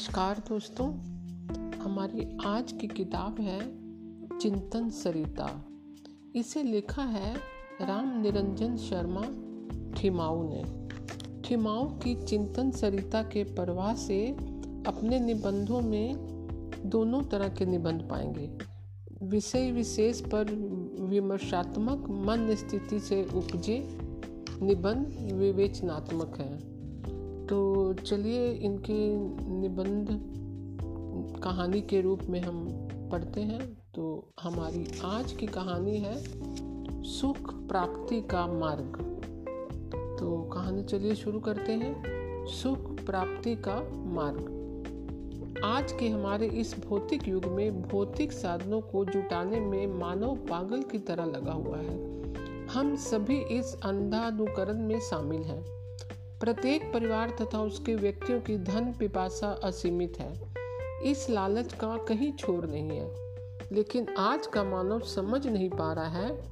नमस्कार दोस्तों, हमारी आज की किताब है चिंतन सरिता। इसे लिखा है राम निरंजन शर्मा ठिमाऊ ने। ठिमाऊ की चिंतन सरिता के प्रवाह से अपने निबंधों में दोनों तरह के निबंध पाएँगे। विषय विशेष पर विमर्शात्मक मन स्थिति से उपजे निबंध विवेचनात्मक हैं। तो चलिए इनके निबंध कहानी के रूप में हम पढ़ते हैं। तो हमारी आज की कहानी है सुख प्राप्ति का मार्ग। तो कहानी चलिए शुरू करते हैं। सुख प्राप्ति का मार्ग। आज के हमारे इस भौतिक युग में भौतिक साधनों को जुटाने में मानव पागल की तरह लगा हुआ है। हम सभी इस अंधानुकरण में शामिल हैं। प्रत्येक परिवार तथा उसके व्यक्तियों की धन पिपासा असीमित है। इस लालच का कहीं छोर नहीं है। लेकिन आज का मानव समझ नहीं पा रहा है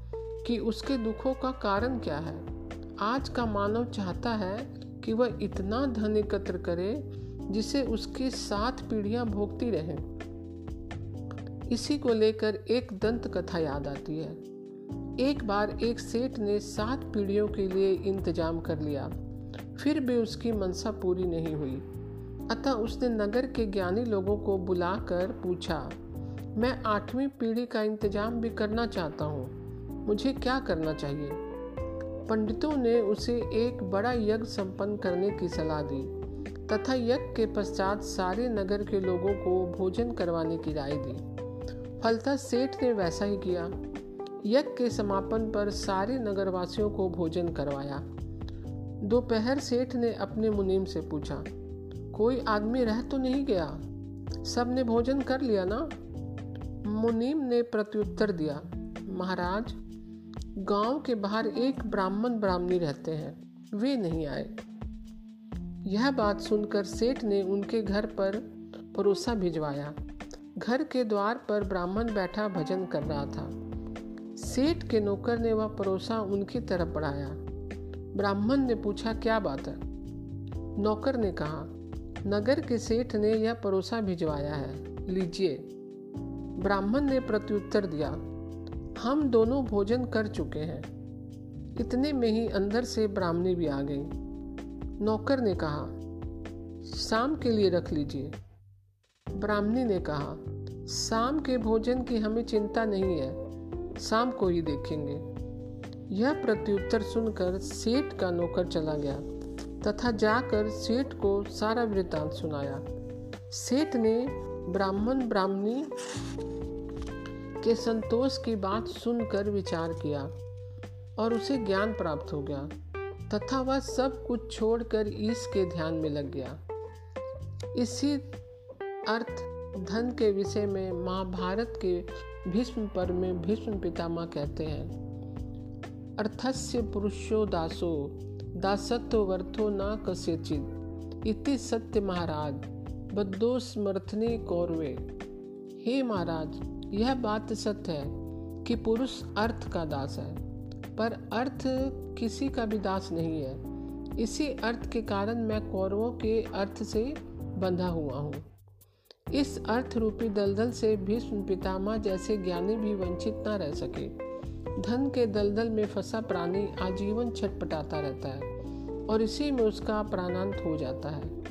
कि उसके दुखों का कारण क्या है। आज का मानव चाहता है कि वह इतना धन एकत्र करे, जिसे उसकी सात पीढ़ियाँ भोगती रहें। इसी को लेकर एक दंत कथा याद आती है। एक बार एक सेठ ने सात पीढ़ियों के लिए इंतज़ाम कर लिया। फिर भी उसकी मनसा पूरी नहीं हुई। अतः उसने नगर के ज्ञानी लोगों को बुलाकर पूछा, मैं आठवीं पीढ़ी का इंतज़ाम भी करना चाहता हूँ। मुझे क्या करना चाहिए? पंडितों ने उसे एक बड़ा यज्ञ संपन्न करने की सलाह दी, तथा यज्ञ के पश्चात सारे नगर के लोगों को भोजन करवाने की राय दी। फलता सेठ ने वैसा ही किया। यज्ञ के समापन पर सारे नगरवासियों को भोजन करवाया। दोपहर सेठ ने अपने मुनीम से पूछा, कोई आदमी रह तो नहीं गया? सबने भोजन कर लिया ना? मुनीम ने प्रत्युत्तर दिया, महाराज, गाँव के बाहर एक ब्राह्मण ब्राह्मणी रहते हैं, वे नहीं आए। यह बात सुनकर सेठ ने उनके घर पर परोसा भिजवाया। घर के द्वार पर ब्राह्मण बैठा भजन कर रहा था। सेठ के नौकर ने वह परोसा उनकी तरफ़ बढ़ाया। ब्राह्मण ने पूछा, क्या बात है? नौकर ने कहा, नगर के सेठ ने यह परोसा भिजवाया है, लीजिए। ब्राह्मण ने प्रत्युत्तर दिया, हम दोनों भोजन कर चुके हैं। इतने में ही अंदर से ब्राह्मणी भी आ गई। नौकर ने कहा, शाम के लिए रख लीजिए। ब्राह्मणी ने कहा, शाम के भोजन की हमें चिंता नहीं है, शाम को ही देखेंगे। यह प्रत्युत्तर सुनकर सेठ का नौकर चला गया, तथा जाकर सेठ को सारा वृतांत सुनाया। सेठ ने ब्राह्मण ब्राह्मणी के संतोष की बात सुनकर विचार किया और उसे ज्ञान प्राप्त हो गया, तथा वह सब कुछ छोड़कर ईश के ध्यान में लग गया। इसी अर्थ धन के विषय में महाभारत के भीष्म पर में भीष्म पितामह कहते हैं अर्थस्य पुरुषो दासो, दासत्व वर्थो न कस्यचित इति सत्य महाराज बद्दो समर्थने कौरवे। हे महाराज, यह बात सत्य है कि पुरुष अर्थ का दास है, पर अर्थ किसी का भी दास नहीं है। इसी अर्थ के कारण मैं कौरवों के अर्थ से बंधा हुआ हूँ। इस अर्थ रूपी दलदल से भीष्म पितामह जैसे ज्ञानी भी वंचित न रह सके। धन के दलदल में फंसा प्राणी आजीवन छटपटाता रहता है और इसी में उसका प्राणांत हो जाता है।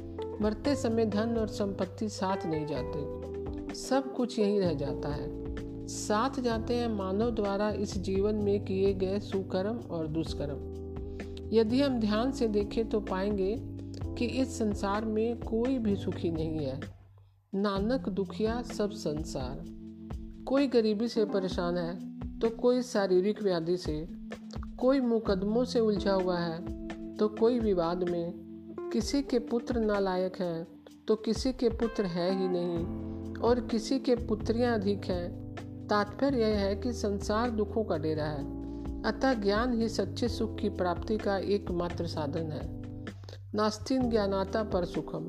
मरते समय धन और संपत्ति साथ नहीं जाते। सब कुछ यहीं रह जाता है। साथ जाते हैं मानव द्वारा इस जीवन में किए गए सुकर्म और दुष्कर्म। यदि हम ध्यान से देखें तो पाएँगे कि इस संसार में कोई भी सुखी नहीं है। नानक दुखिया सब संसार। कोई गरीबी से परेशान है तो कोई शारीरिक व्याधि से, कोई मुकदमों से उलझा हुआ है तो कोई विवाद में, किसी के पुत्र नालायक हैं तो किसी के पुत्र है ही नहीं, और किसी के पुत्रियाँ अधिक हैं, तात्पर्य यह है कि संसार दुखों का डेरा है, अतः ज्ञान ही सच्चे सुख की प्राप्ति का एकमात्र साधन है। नास्तिन ज्ञानाता पर सुखम,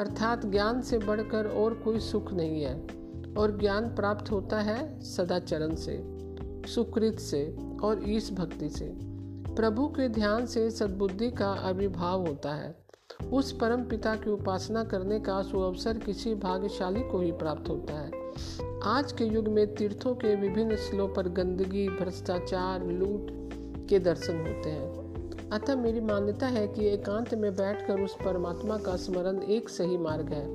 अर्थात ज्ञान से बढ़कर और कोई सुख नहीं है, और ज्ञान प्राप्त होता है सदाचरण से। सुकृत से और ईश भक्ति से। प्रभु के ध्यान से सद्बुद्धि का आविर्भाव होता है। उस परम पिता की उपासना करने का सुअवसर किसी भाग्यशाली को ही प्राप्त होता है। आज के युग में तीर्थों के विभिन्न स्थलों पर गंदगी, भ्रष्टाचार, लूट के दर्शन होते हैं। अतः मेरी मान्यता है कि एकांत में बैठकर उस परमात्मा का स्मरण एक सही मार्ग है।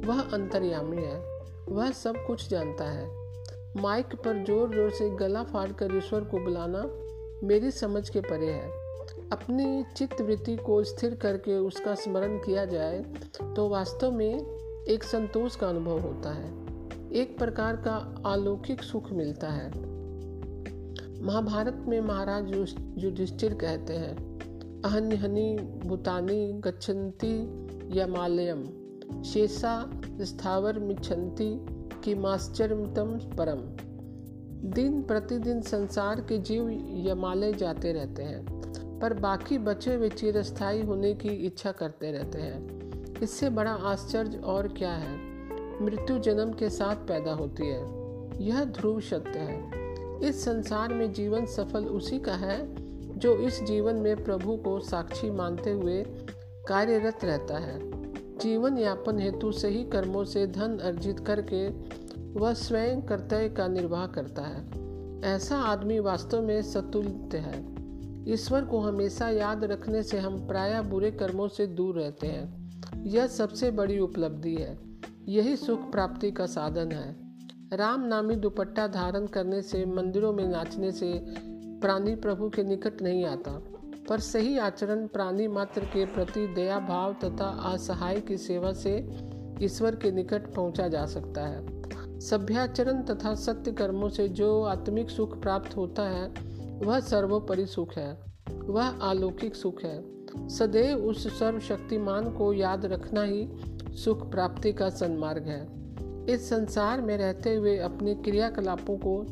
वह अंतर्यामी है। वह सब कुछ जानता है। माइक पर ज़ोर ज़ोर से गला फाड़ कर ईश्वर को बुलाना मेरी समझ के परे है। अपनी चित्त वृत्ति को स्थिर करके उसका स्मरण किया जाए तो वास्तव में एक संतोष का अनुभव होता है। एक प्रकार का अलौकिक सुख मिलता है। महाभारत में महाराज युधिष्ठिर कहते हैं, अहन्य हनि भूतानी गच्छन्ति यमालयम, शेषा स्थावर मिच्छन्ति कि माश्चर्यतम परम। दिन प्रतिदिन संसार के जीव यमालय जाते रहते हैं, पर बाकी बचे हुए चिरस्थायी होने की इच्छा करते रहते हैं। इससे बड़ा आश्चर्य और क्या है? मृत्यु जन्म के साथ पैदा होती है। यह ध्रुव सत्य है। इस संसार में जीवन सफल उसी का है, जो इस जीवन में प्रभु को साक्षी मानते हुए कार्यरत रहता है। जीवन यापन हेतु सही कर्मों से धन अर्जित करके वह स्वयं कर्तव्य का निर्वाह करता है। ऐसा आदमी वास्तव में सतुल्य है। ईश्वर को हमेशा याद रखने से हम प्राय बुरे कर्मों से दूर रहते हैं। यह सबसे बड़ी उपलब्धि है। यही सुख प्राप्ति का साधन है। राम नामी दुपट्टा धारण करने से, मंदिरों में नाचने से प्राणी प्रभु के निकट नहीं आता। पर सही आचरण प्राणी मात्र के प्रति दया भाव तथा असहाय की सेवा से ईश्वर के निकट पहुँचा जा सकता है। सभ्याचरण तथा सत्य कर्मों से जो आत्मिक सुख प्राप्त होता है, वह सर्वोपरि सुख है, वह अलौकिक सुख है। सदैव उस सर्वशक्तिमान को याद रखना ही सुख प्राप्ति का सन्मार्ग है। इस संसार में रहते हुए अपने क्रियाकलापों को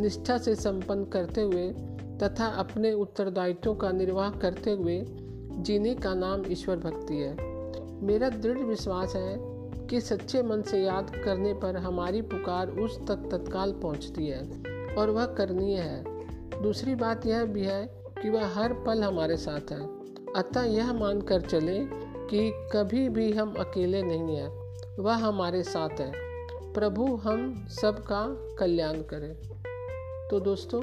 निष्ठा से संपन्न करते हुए तथा अपने उत्तरदायित्व का निर्वाह करते हुए जीने का नाम ईश्वर भक्ति है। मेरा दृढ़ विश्वास है कि सच्चे मन से याद करने पर हमारी पुकार उस तक तत्काल पहुँचती है और वह करनीय है। दूसरी बात यह भी है कि वह हर पल हमारे साथ है। अतः यह मानकर चले कि कभी भी हम अकेले नहीं हैं, वह हमारे साथ है। प्रभु हम सबका कल्याण करें। तो दोस्तों